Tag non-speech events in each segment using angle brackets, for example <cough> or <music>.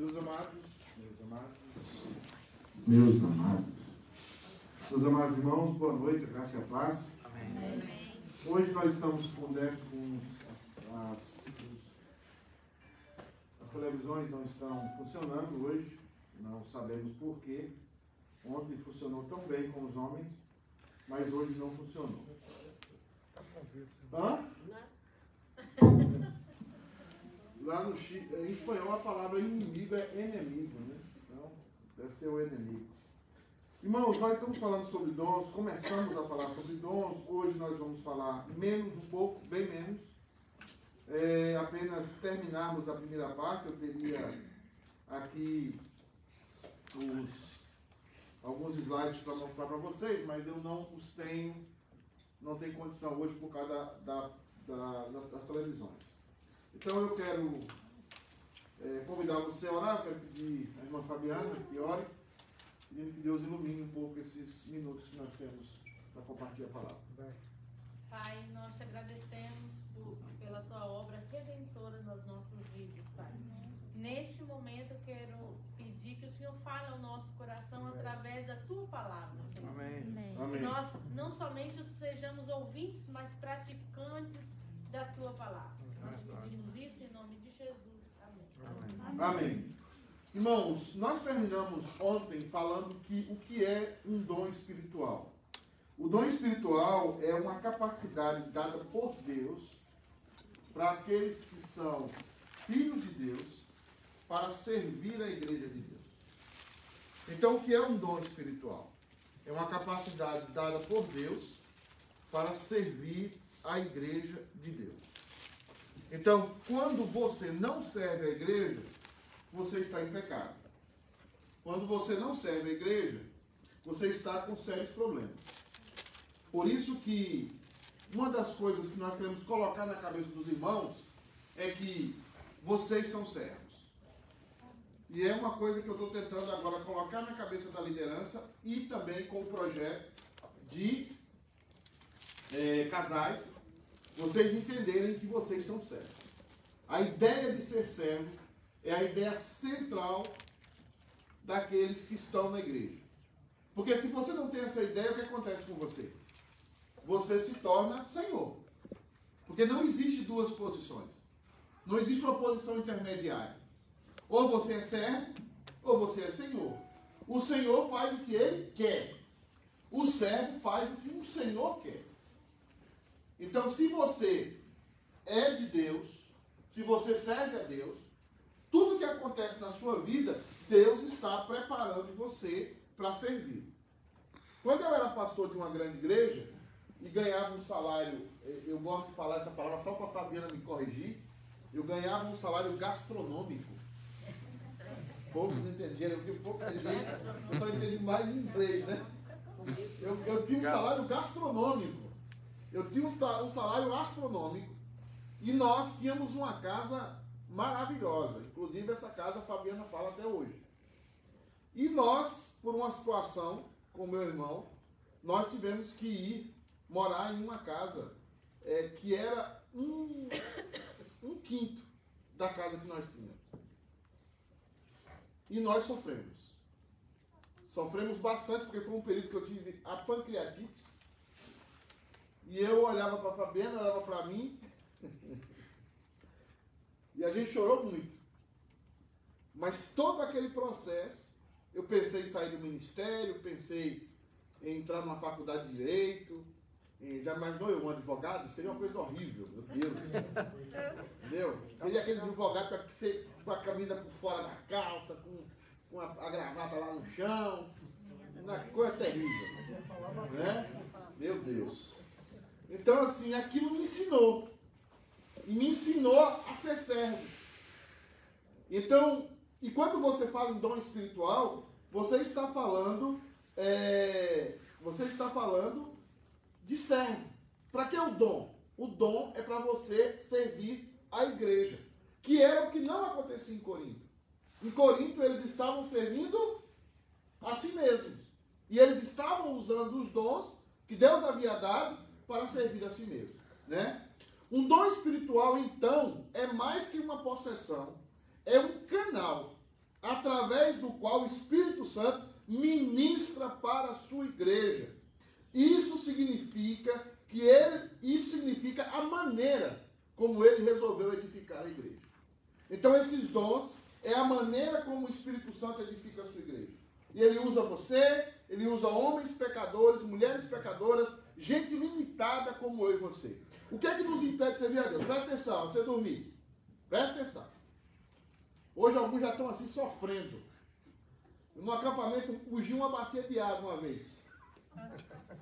Meus amados, meus amados, Meus amados. Meus amados irmãos, boa noite, graça e a paz. Hoje nós estamos com déficit com os- as, as- os- as televisões não estão funcionando hoje, não sabemos porquê. Ontem funcionou tão bem com os homens, mas hoje não funcionou. Hã? Lá no em espanhol a palavra inimigo é inimigo, né? Então, deve ser o inimigo. Irmãos, nós estamos falando sobre dons, começamos a falar sobre dons, hoje nós vamos falar menos um pouco, bem menos. É, apenas terminarmos a primeira parte, eu teria aqui os, alguns slides para mostrar para vocês, mas eu não os tenho, não tenho condição hoje por causa da, da- da- das, das televisões. Então eu quero é, convidar você a orar, quero pedir a irmã Fabiana que ore, pedindo que Deus ilumine um pouco esses minutos que nós temos para compartilhar a palavra. Pai, nós te agradecemos por- pela tua obra redentora nas nossas vidas, Pai. Neste momento eu quero pedir que o Senhor fale ao nosso coração através da tua palavra, Senhor. Amém. Que Amém. nós não somente sejamos ouvintes, mas praticantes da tua palavra. Em nome de Jesus. Amém. Amém. Irmãos, nós terminamos ontem falando que o que é um dom espiritual. O dom espiritual é uma capacidade dada por Deus para aqueles que são filhos de Deus para servir a igreja de Deus. Então, o que é um dom espiritual? É uma capacidade dada por Deus para servir a igreja de Deus. Então, quando você não serve a igreja, você está em pecado. Quando você não serve a igreja, você está com sérios problemas. Por isso que uma das coisas que nós queremos colocar na cabeça dos irmãos é que vocês são servos. E é uma coisa que eu estou tentando agora colocar na cabeça da liderança e também com o projeto de eh, casais, vocês entenderem que vocês são servos. A ideia de ser servo é a ideia central daqueles que estão na igreja. Porque se você não tem essa ideia, o que acontece com você? Você se torna senhor. Porque não existe duas posições. Não existe uma posição intermediária. Ou você é servo, ou você é senhor. O senhor faz o que ele quer. O servo faz o que o senhor quer. Então, se você é de Deus, se você serve a Deus, tudo que acontece na sua vida, Deus está preparando você para servir. Quando eu era pastor de uma grande igreja e ganhava um salário, eh, eu gosto de falar essa palavra só para a Fabiana me corrigir, eu ganhava um salário gastronômico. Poucos entenderam, porque pouco entendi, eu só entendi mais em inglês, né? Eu, eu tinha um salário gastronômico. Eu tinha um sa- salário astronômico. E nós tínhamos uma casa maravilhosa. Inclusive, essa casa a Fabiana fala até hoje. E nós, por uma situação com meu irmão, nós tivemos que ir morar em uma casa é, que era um, um quinto da casa que nós tínhamos. E nós sofremos. Sofremos bastante, porque foi um período que eu tive a pancreatite. E eu olhava para Fabiana, olhava para mim. e a gente chorou muito. Mas todo aquele processo, eu pensei em sair do ministério, pensei em entrar numa faculdade de direito. Já imaginou eu um advogado? Seria uma coisa horrível, meu Deus. Entendeu? Seria aquele advogado com a camisa por fora da calça, com, com a, a gravata lá no chão. Uma coisa terrível. Né? Meu Deus. Então, assim, aquilo me ensinou. Me ensinou a ser servo. Então, e quando você fala em dom espiritual, você está falando, é, você está falando de servo. Para que o dom? O dom é para você servir a igreja, que era o que não acontecia em Corinto. Em Corinto eles estavam servindo a si mesmos. E eles estavam usando os dons que Deus havia dado para servir a si mesmo, né? Um dom espiritual, então, é mais que uma possessão, é um canal através do qual o Espírito Santo ministra para a sua igreja. Isso significa que ele, isso significa a maneira como ele resolveu edificar a igreja. Então esses dons é a maneira como o Espírito Santo edifica a sua igreja. E ele usa você, ele usa homens pecadores, mulheres pecadoras, gente limitada como eu e você. O que é que nos impede de servir a Deus? Presta atenção, você dormir. Presta atenção. Hoje alguns já estão assim sofrendo. No acampamento fugiu uma bacia de água uma vez.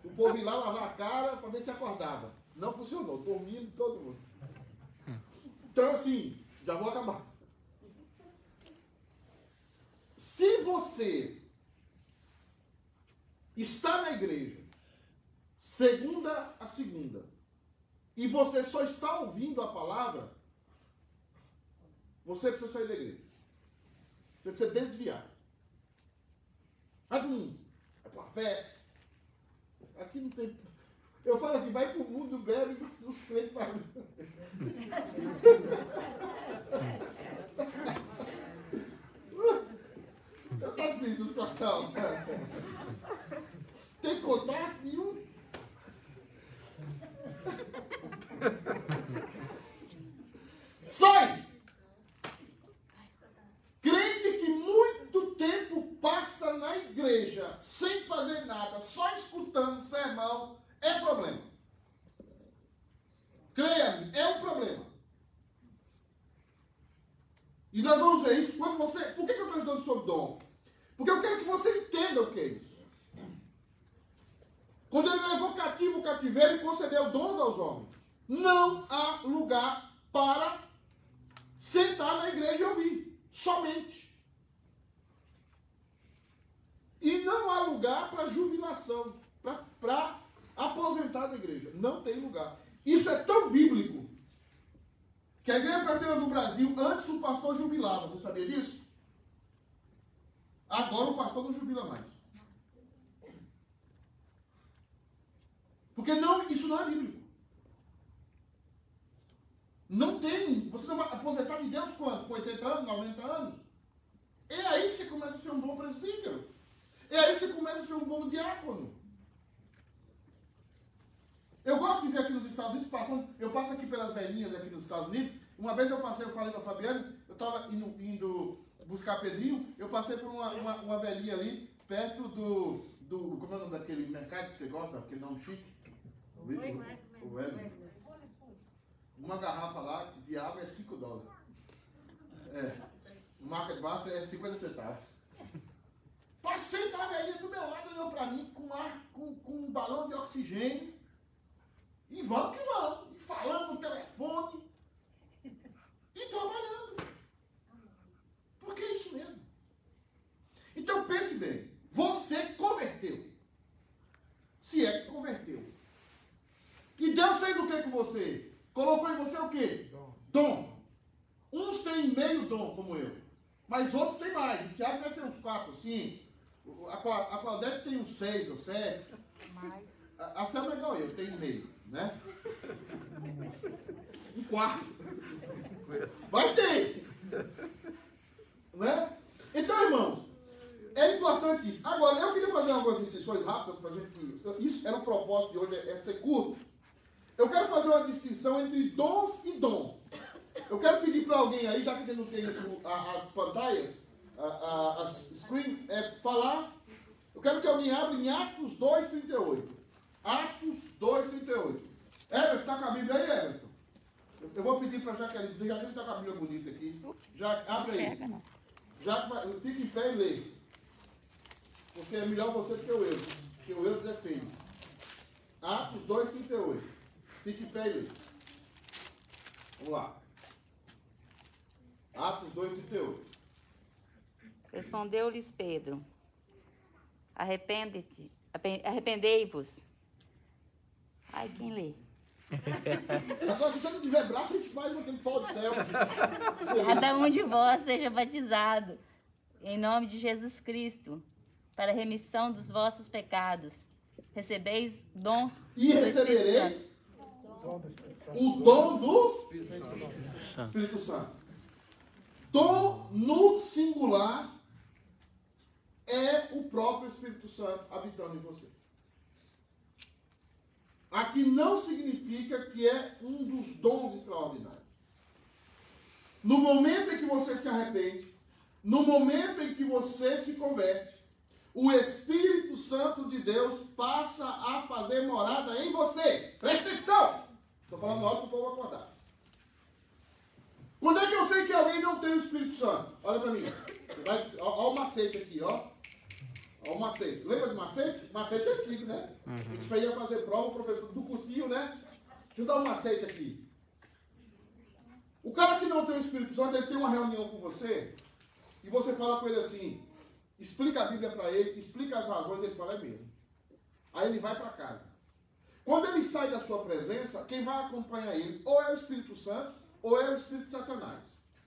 O povo ia lá lavar a cara para ver se acordava. Não funcionou, dormindo todo mundo. Então assim, já vou acabar. Se você está na igreja, segunda a segunda, e você só está ouvindo a palavra, você precisa sair da igreja. Você precisa desviar. Hum, é para festa. Aqui não tem. Eu falo aqui, vai para o mundo, bebe, os crentes falam. <laughs> Eu estou difícil a situação. Tem contraste nenhum. Sai! Crente que muito tempo passa na igreja sem fazer nada, só escutando sermão, é problema. Creia-me, é um problema. E nós vamos ver isso quando você. Por que, eu estou estudando sobre dom? Porque eu quero que você entenda o que é isso. Quando ele levou cativo o cativeiro e concedeu dons aos homens, não há lugar para sentar na igreja e ouvir. Somente. E não há lugar para jubilação, para aposentar da igreja. Não tem lugar. Isso é tão bíblico que a igreja presbiteriana do Brasil, antes o pastor jubilava. Você sabia disso? Agora o pastor não jubila mais. Porque não, isso não é bíblico. Não tem. Você vai aposentar de Deus quando? Com 80 anos, 90 anos? É aí que você começa a ser um bom presbítero. É aí que você começa a ser um bom diácono. Eu gosto de ver aqui nos Estados Unidos, passando, eu passo aqui pelas velhinhas aqui nos Estados Unidos. Uma vez eu passei, eu falei com a Fabiana, eu estava indo, indo, buscar Pedrinho, eu passei por uma, uma, uma velhinha ali, perto do, do. Como é o nome daquele mercado que você gosta, aquele nome chique? Uma garrafa lá de água é 5 dólares. É. Marca de vaso é 50 centavos. Passei da velhinha do meu lado, olhou para mim com, ar, com, com um balão de oxigênio. E vamos que vamos. E falando no telefone. E trabalhando. Porque é isso mesmo. Então pense bem. Você converteu. Se é que converteu. E Deus fez o que com você? Colocou em você o quê? Dom. dom. Uns têm meio dom, como eu. Mas outros têm mais. O Tiago deve ter uns quatro, cinco. A, a Claudete tem uns seis ou sete. Mais. A, a Selma é igual eu, tem meio, né? Um quarto. Vai ter. Né? Então, irmãos, é importante isso. Agora, eu queria fazer algumas instruções rápidas para a gente. Isso era o propósito de hoje, é ser curto. Eu quero fazer uma distinção entre dons e dom. Eu quero pedir para alguém aí, já que não tem as pantalhas, as screen, é, falar. Eu quero que alguém abra em Atos 2,38. Atos 2,38. Everton, está com a Bíblia aí, Everton? Eu vou pedir para a Jaqueline. Jaqueline está com a Bíblia bonita aqui. Já, abre aí. Já, fica em pé e lê. Porque é melhor você do que o eu. Porque o eu é feio. Atos 2,38. Fique em pé lê. Vamos lá. Atos 2,38. Respondeu-lhes Pedro: Arrepende-te, arrependei-vos. Ai, quem lê? <laughs> Agora, se você não tiver braço, a gente faz aquele pau do céu. <laughs> Cada um de vós seja batizado em nome de Jesus Cristo, para a remissão dos vossos pecados. Recebeis dons. E recebereis o dom do Espírito Santo. Dom no singular é o próprio Espírito Santo habitando em você. Aqui não significa que é um dos dons extraordinários. No momento em que você se arrepende, no momento em que você se converte, o Espírito Santo de Deus passa a fazer morada em você. Presta atenção! Estou falando alto para o povo acordar. Quando é que eu sei que alguém não tem o Espírito Santo? Olha para mim. Olha o macete aqui, ó. Olha o macete. Lembra de macete? Macete é antigo, né? Uhum. A gente ia fazer prova, o professor do cursinho, né? Deixa eu dar um macete aqui. O cara que não tem o Espírito Santo, ele tem uma reunião com você e você fala com ele assim, explica a Bíblia para ele, explica as razões, ele fala, é mesmo. Aí ele vai para casa. Quando ele sai da sua presença, quem vai acompanhar ele ou é o Espírito Santo ou é o Espírito Satanás.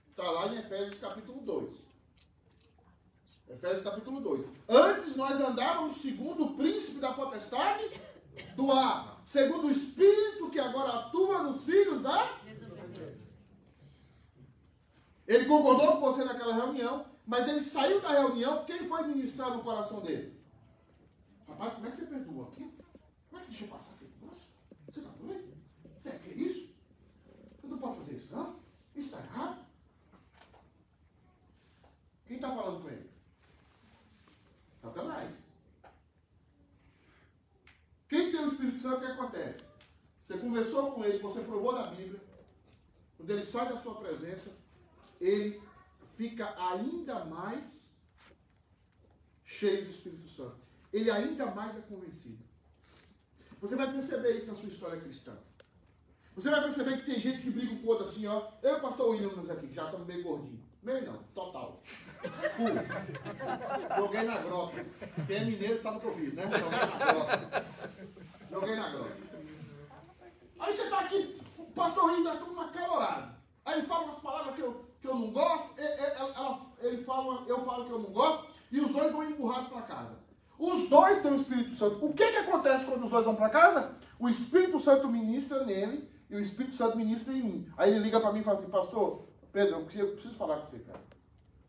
Está lá em Efésios capítulo 2. Efésios capítulo 2. Antes nós andávamos segundo o príncipe da potestade do ar, segundo o Espírito que agora atua nos filhos da. Ele concordou com você naquela reunião, mas ele saiu da reunião, quem foi ministrar no coração dele? Rapaz, como é que você perdoou aqui? Como é que você deixou passar aquele negócio? Você está doido? É, que é isso? Você não pode fazer isso, não? Isso está errado. Quem está falando com ele? Satanás. Quem tem o Espírito Santo, o que acontece? Você conversou com ele, você provou da Bíblia. Quando ele sai da sua presença, ele fica ainda mais cheio do Espírito Santo. Ele ainda mais é convencido. Você vai perceber isso na sua história cristã. Você vai perceber que tem gente que briga com o outro assim, ó. Eu e o pastor Williams aqui, que já estamos meio gordinhos. Meio não, total. Fui. Joguei na grota. Quem é mineiro sabe o que eu fiz, né? Joguei na grota. Joguei na grota. Aí você está aqui, o pastor Williams está uma calorada. Aí ele fala umas palavras que eu, que eu não gosto, ela, ele fala, eu falo que eu não gosto, e os dois vão empurrados para casa. Os dois têm o Espírito Santo. O que, que acontece quando os dois vão para casa? O Espírito Santo ministra nele e o Espírito Santo ministra em mim. Aí ele liga para mim e fala assim, pastor, Pedro, eu preciso, falar com você, cara.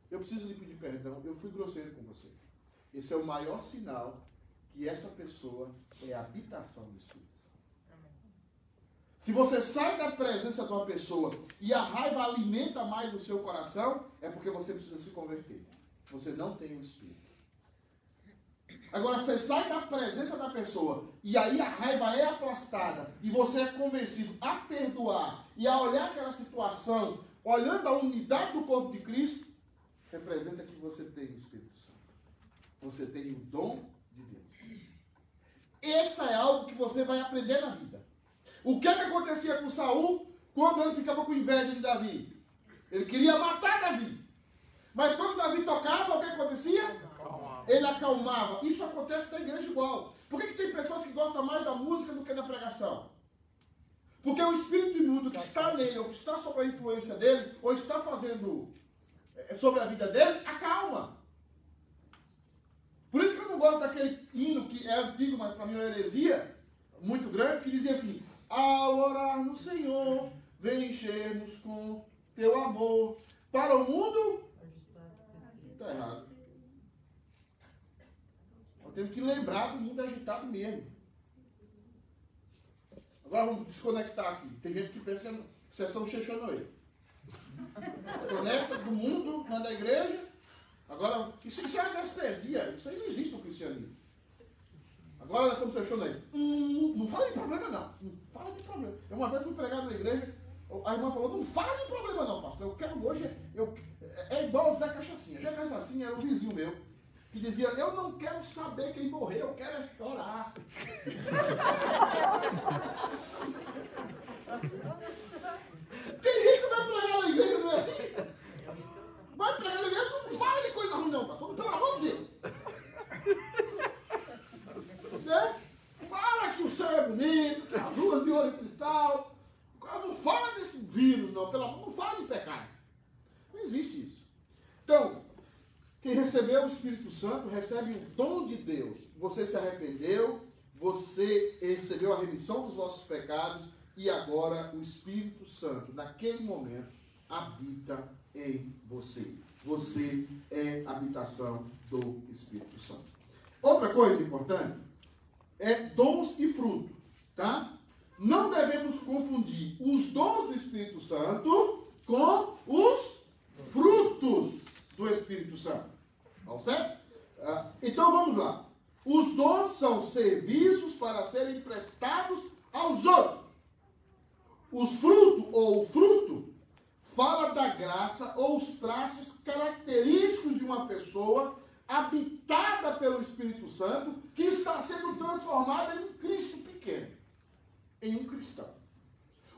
Eu preciso lhe pedir perdão, eu fui grosseiro com você. Esse é o maior sinal que essa pessoa é a habitação do Espírito. Se você sai da presença de uma pessoa e a raiva alimenta mais o seu coração, é porque você precisa se converter. Você não tem o Espírito. Agora, você sai da presença da pessoa e aí a raiva é aplastada e você é convencido a perdoar e a olhar aquela situação, olhando a unidade do corpo de Cristo, representa que você tem o Espírito Santo. Você tem o dom de Deus. Essa é algo que você vai aprender na vida. O que, é que acontecia com Saul quando ele ficava com inveja de Davi? Ele queria matar Davi. Mas quando Davi tocava, o que acontecia? Ele acalmava. Isso acontece na igreja igual. Por que, que tem pessoas que gostam mais da música do que da pregação? Porque o espírito imundo que está nele, ou que está sob a influência dele, ou está fazendo é, sobre a vida dele, acalma. Por isso que eu não gosto daquele hino que é antigo, mas para mim é uma heresia muito grande, que dizia assim: ao orar no Senhor, vem encher-nos com teu amor. Para o mundo, está errado. Temos que lembrar do mundo agitado mesmo. Agora vamos desconectar aqui. Tem gente que pensa que é sessão Xexonoê. Desconecta do mundo, manda a igreja. Agora, isso, isso é anestesia. Isso aí não existe no cristianismo. Agora nós estamos fechando aí. Hum, não fala de problema, não. Não fala de problema. Eu uma vez fui pregado na igreja, a irmã falou, não fala de problema não, pastor. Eu quero hoje, eu, é igual o Zé Cachacinha. Zé Cachacinha era o vizinho meu, que dizia, eu não quero saber quem morreu, eu quero é chorar. Tem gente que vai pregar na igreja, não é assim? Vai pregar na igreja, não fala de coisa ruim não, pastor. Pelo amor de Deus. Né? Fala que o céu é bonito, que as ruas de ouro e cristal. Não fala desse vírus, não. Pelo amor, não fala de pecado. Não existe isso. Então, quem recebeu o Espírito Santo recebe o dom de Deus. Você se arrependeu, você recebeu a remissão dos vossos pecados e agora o Espírito Santo, naquele momento, habita em você. Você é habitação do Espírito Santo. Outra coisa importante é dons e fruto, tá? Não devemos confundir os dons do Espírito Santo com os frutos do Espírito Santo. Tá certo? Ah, então vamos lá. Os dons são serviços para serem prestados aos outros. Os frutos ou o fruto fala da graça ou os traços característicos de uma pessoa habitada pelo Espírito Santo que está sendo transformada em um Cristo pequeno, em um cristão.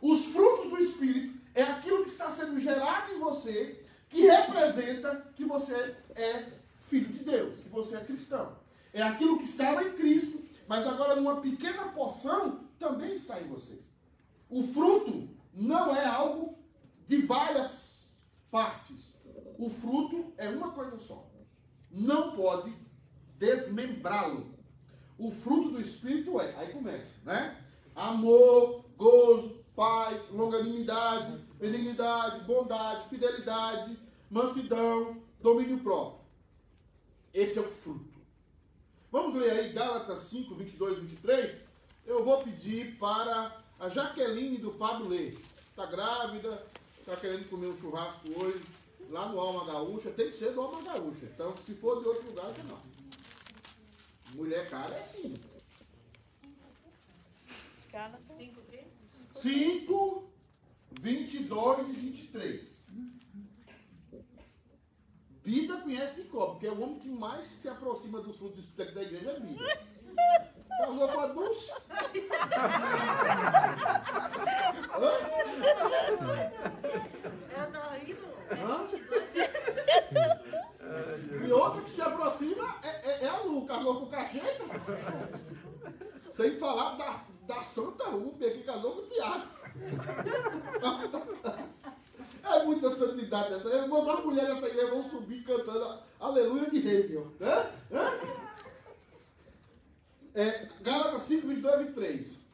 Os frutos do Espírito é aquilo que está sendo gerado em você que representa que você é filho de Deus, que você é cristão. É aquilo que estava em Cristo, mas agora numa pequena porção também está em você. O fruto não é algo de várias partes. O fruto é uma coisa só. Não pode desmembrá-lo. O fruto do Espírito é, aí começa, né? Amor, gozo, paz, longanimidade, benignidade, bondade, fidelidade, mansidão, domínio próprio. Esse é o fruto. Vamos ler aí Gálatas 5, 22 e 23. Eu vou pedir para a Jaqueline do Fábio ler. Está grávida, está querendo comer um churrasco hoje, lá no Alma Gaúcha, tem que ser do Alma Gaúcha. Então, se for de outro lugar, já não. Mulher cara é assim. Quê? 5, 22 e 23. Bida conhece Nicó, porque é o homem que mais se aproxima dos frutos do Espírito da igreja é Bida. Casou com a Dulce. Ela tá rindo? É E outra que se aproxima é, é- é a Lu, casou com o Cacheta. Sem falar da, da Santa Rúbia, que casou com o Tiago. É muita santidade essa. As mulheres dessa igreja vão subir cantando Aleluia de Hegel. Né? Hã? É, Gálatas 5, 22 e 23.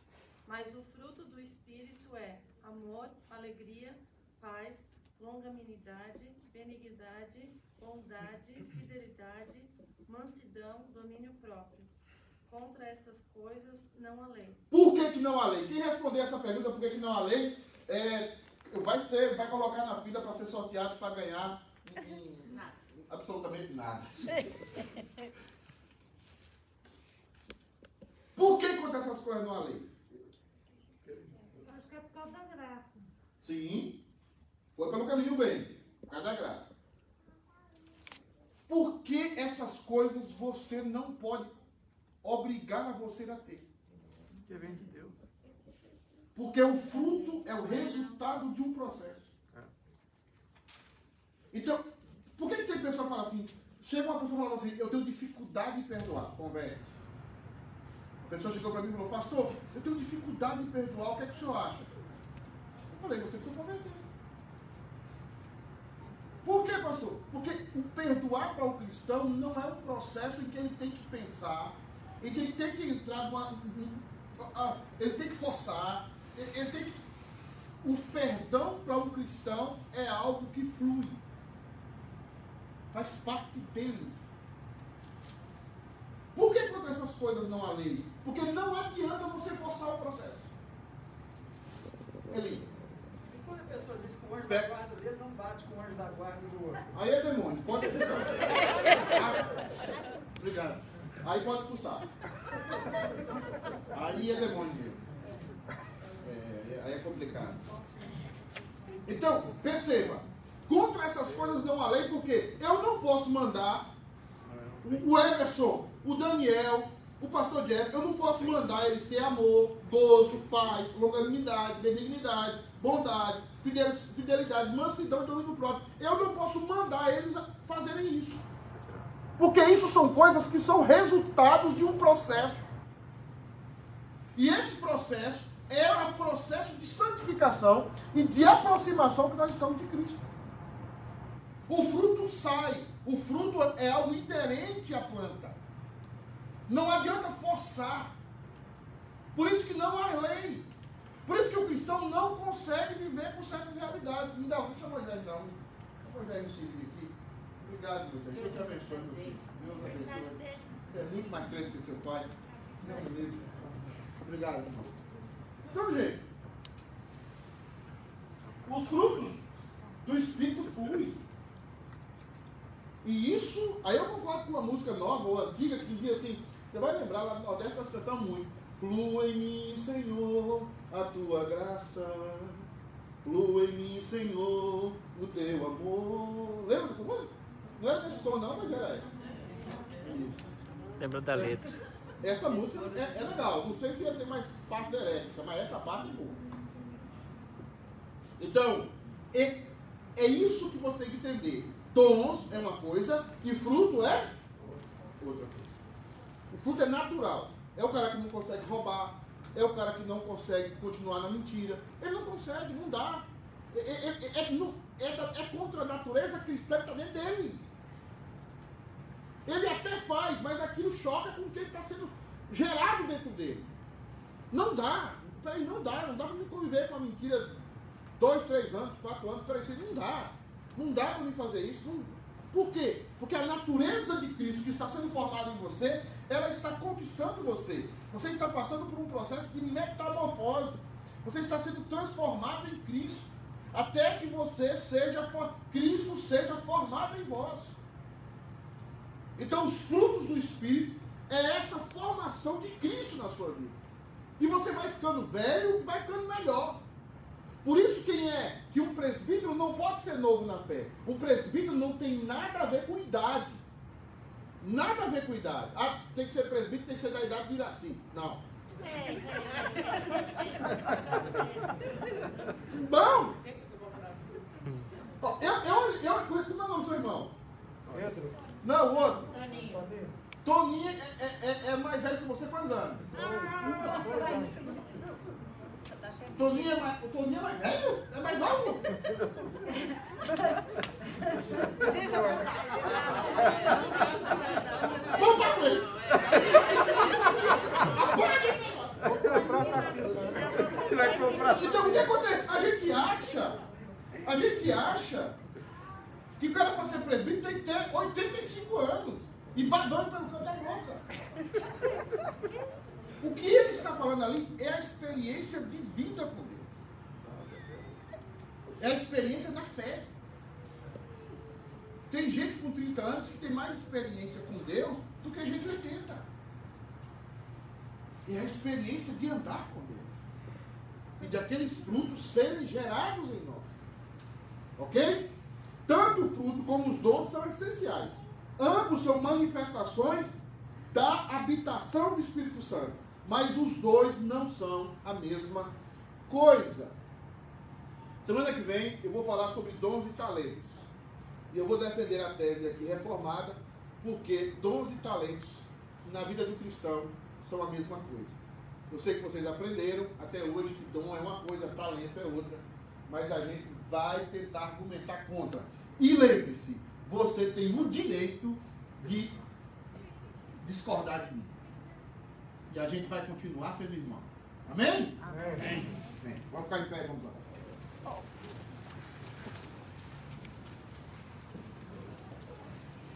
Mas o fruto do Espírito é amor, alegria, paz, longanimidade, benignidade, bondade, fidelidade, mansidão, domínio próprio. Contra estas coisas não há lei. Por que, que não há lei? Quem responder essa pergunta, por que, que não há lei, é, vai, ser, vai colocar na fila para ser sorteado para ganhar hum, Nada. absolutamente nada. <laughs> Por que contra essas coisas não há lei? Acho que é por causa da graça. Sim, foi pelo caminho bem, por causa da graça. Por que essas coisas você não pode obrigar a você a ter? Que vem de. Porque o fruto é o resultado de um processo. Então, por que, que tem pessoa que fala assim? Chega uma pessoa e fala assim, eu tenho dificuldade em perdoar. Converte. A pessoa chegou para mim e falou, pastor, eu tenho dificuldade em perdoar, o que é que o senhor acha? Eu falei, você precisa converter. Por que, pastor? Porque o perdoar para o cristão não é um processo em que ele tem que pensar, em que ele tem que entrar numa. ah, Ele tem que forçar, ele, tem que. O perdão para o cristão é algo que flui. Faz parte dele. Por que contra essas coisas não há lei? Porque não adianta você forçar o processo. Eli, E quando a pessoa diz que o anjo Pega. da guarda dele não bate com o anjo da guarda do outro? aí é demônio, pode expulsar. Ah, Obrigado. Aí pode expulsar. Aí é demônio mesmo. Aí é complicado. Então, perceba. Contra essas coisas não há lei, porque eu não posso mandar o Everson, o Daniel, o pastor Jeff, eu não posso mandar eles ter amor, gozo, paz, longanimidade, benignidade, bondade, fidel- fidelidade, mansidão e domínio próprio. Eu não posso mandar eles fazerem isso. Porque isso são coisas que são resultados de um processo. E esse processo é o processo de santificação e de aproximação que nós estamos de Cristo. O fruto sai. O fruto é algo inerente à planta. Não adianta forçar. Por isso que não há lei. Por isso que o cristão não consegue viver com certas realidades. Ainda não chama Moisés, não. Moisés nos servir aqui. Obrigado, Moisés. Deus te abençoe, meu filho. Deus abençoe. Você é muito mais crente que seu pai. Não. Obrigado, irmão. Então, gente, os frutos do Espírito fluem. E isso, aí eu concordo com uma música nova ou antiga que dizia assim, você vai lembrar, lá no Nordeste nós cantamos muito. Flua em mim, Senhor, a tua graça. Flua em mim, Senhor, o teu amor. Lembra dessa música? Não era desse tom não, mas era essa. Isso. Lembra da letra. Essa música é, é legal. Não sei se ia ter mais parte herética, mas essa parte é boa. Então, é, é isso que você tem que entender. Dons é uma coisa e fruto é outra coisa. O fruto é natural. É o cara que não consegue roubar. É o cara que não consegue continuar na mentira. Ele não consegue, não dá. É, é, é, é, não- é é contra a natureza cristã que está dentro dele. Ele até faz, mas aquilo choca com o que ele está sendo gerado dentro dele. Não dá. Peraí, não dá. Não dá para me conviver com a mentira dois, três anos, quatro anos. Peraí, não dá. Não dá para me fazer isso. Por quê? Porque a natureza de Cristo que está sendo formada em você, ela está conquistando você. Você está passando por um processo de metamorfose. Você está sendo transformado em Cristo. Até que você seja, Cristo seja formado em vós. Então, os frutos do Espírito é essa formação de Cristo na sua vida. E você vai ficando velho, vai ficando melhor. Por isso, quem é que um presbítero não pode ser novo na fé? Um presbítero não tem nada a ver com idade. Nada a ver com idade. Ah, tem que ser presbítero, tem que ser da idade de Iraci. Não. Bom! Ó, Eu, eu, eu, como é o nome do seu irmão? Pedro, Não, o outro. Toninho. Toninho é, é, é, é mais velho que você, quantos anos? Toninho é mais, o Toninho é mais velho? É mais novo? Vamos pra frente. Então o que acontece? A gente acha, a gente acha que o cara para ser presbítero tem que ter 85 anos e babando pelo canto da boca. O que ele está falando ali é a experiência de vida com Deus. É a experiência da fé. Tem gente com 30 anos que tem mais experiência com Deus do que gente de 80. É a experiência de andar com Deus e daqueles frutos serem gerados em nós. Ok? Tanto o fruto como os dons são essenciais. Ambos são manifestações da habitação do Espírito Santo. Mas os dois não são a mesma coisa. Semana que vem eu vou falar sobre dons e talentos. E eu vou defender a tese aqui reformada, porque dons e talentos na vida do cristão são a mesma coisa. Eu sei que vocês aprenderam até hoje que dom é uma coisa, talento é outra, mas a gente vai tentar argumentar contra. E lembre-se, você tem o direito de discordar de mim. E a gente vai continuar sendo irmão. Amém? Amém. Amém. Vamos ficar em pé, vamos lá.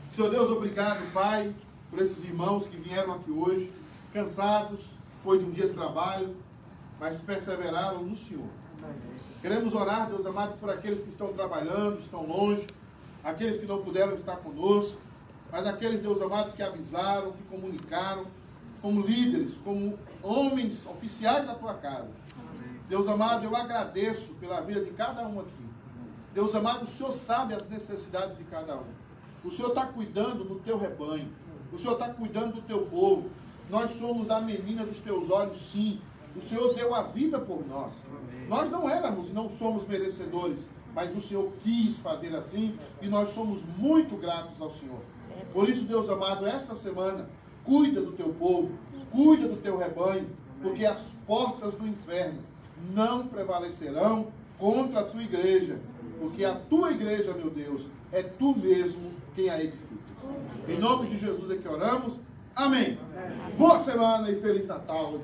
Senhor Deus, obrigado, Pai, por esses irmãos que vieram aqui hoje, cansados, depois de um dia de trabalho, mas perseveraram no Senhor. Queremos orar, Deus amado, por aqueles que estão trabalhando, estão longe, aqueles que não puderam estar conosco, mas aqueles, Deus amado, que avisaram, que comunicaram, como líderes, como homens oficiais da tua casa. Deus amado, eu agradeço pela vida de cada um aqui. Deus amado, o Senhor sabe as necessidades de cada um. O Senhor está cuidando do teu rebanho. O Senhor está cuidando do teu povo. Nós somos a menina dos teus olhos, sim. O Senhor deu a vida por nós. Nós não éramos e não somos merecedores, mas o Senhor quis fazer assim e nós somos muito gratos ao Senhor. Por isso, Deus amado, esta semana, cuida do teu povo, cuida do teu rebanho, porque as portas do inferno não prevalecerão contra a tua igreja, porque a tua igreja, meu Deus, é tu mesmo quem a edificas. Em nome de Jesus é que oramos. Amém. Boa semana e Feliz Natal.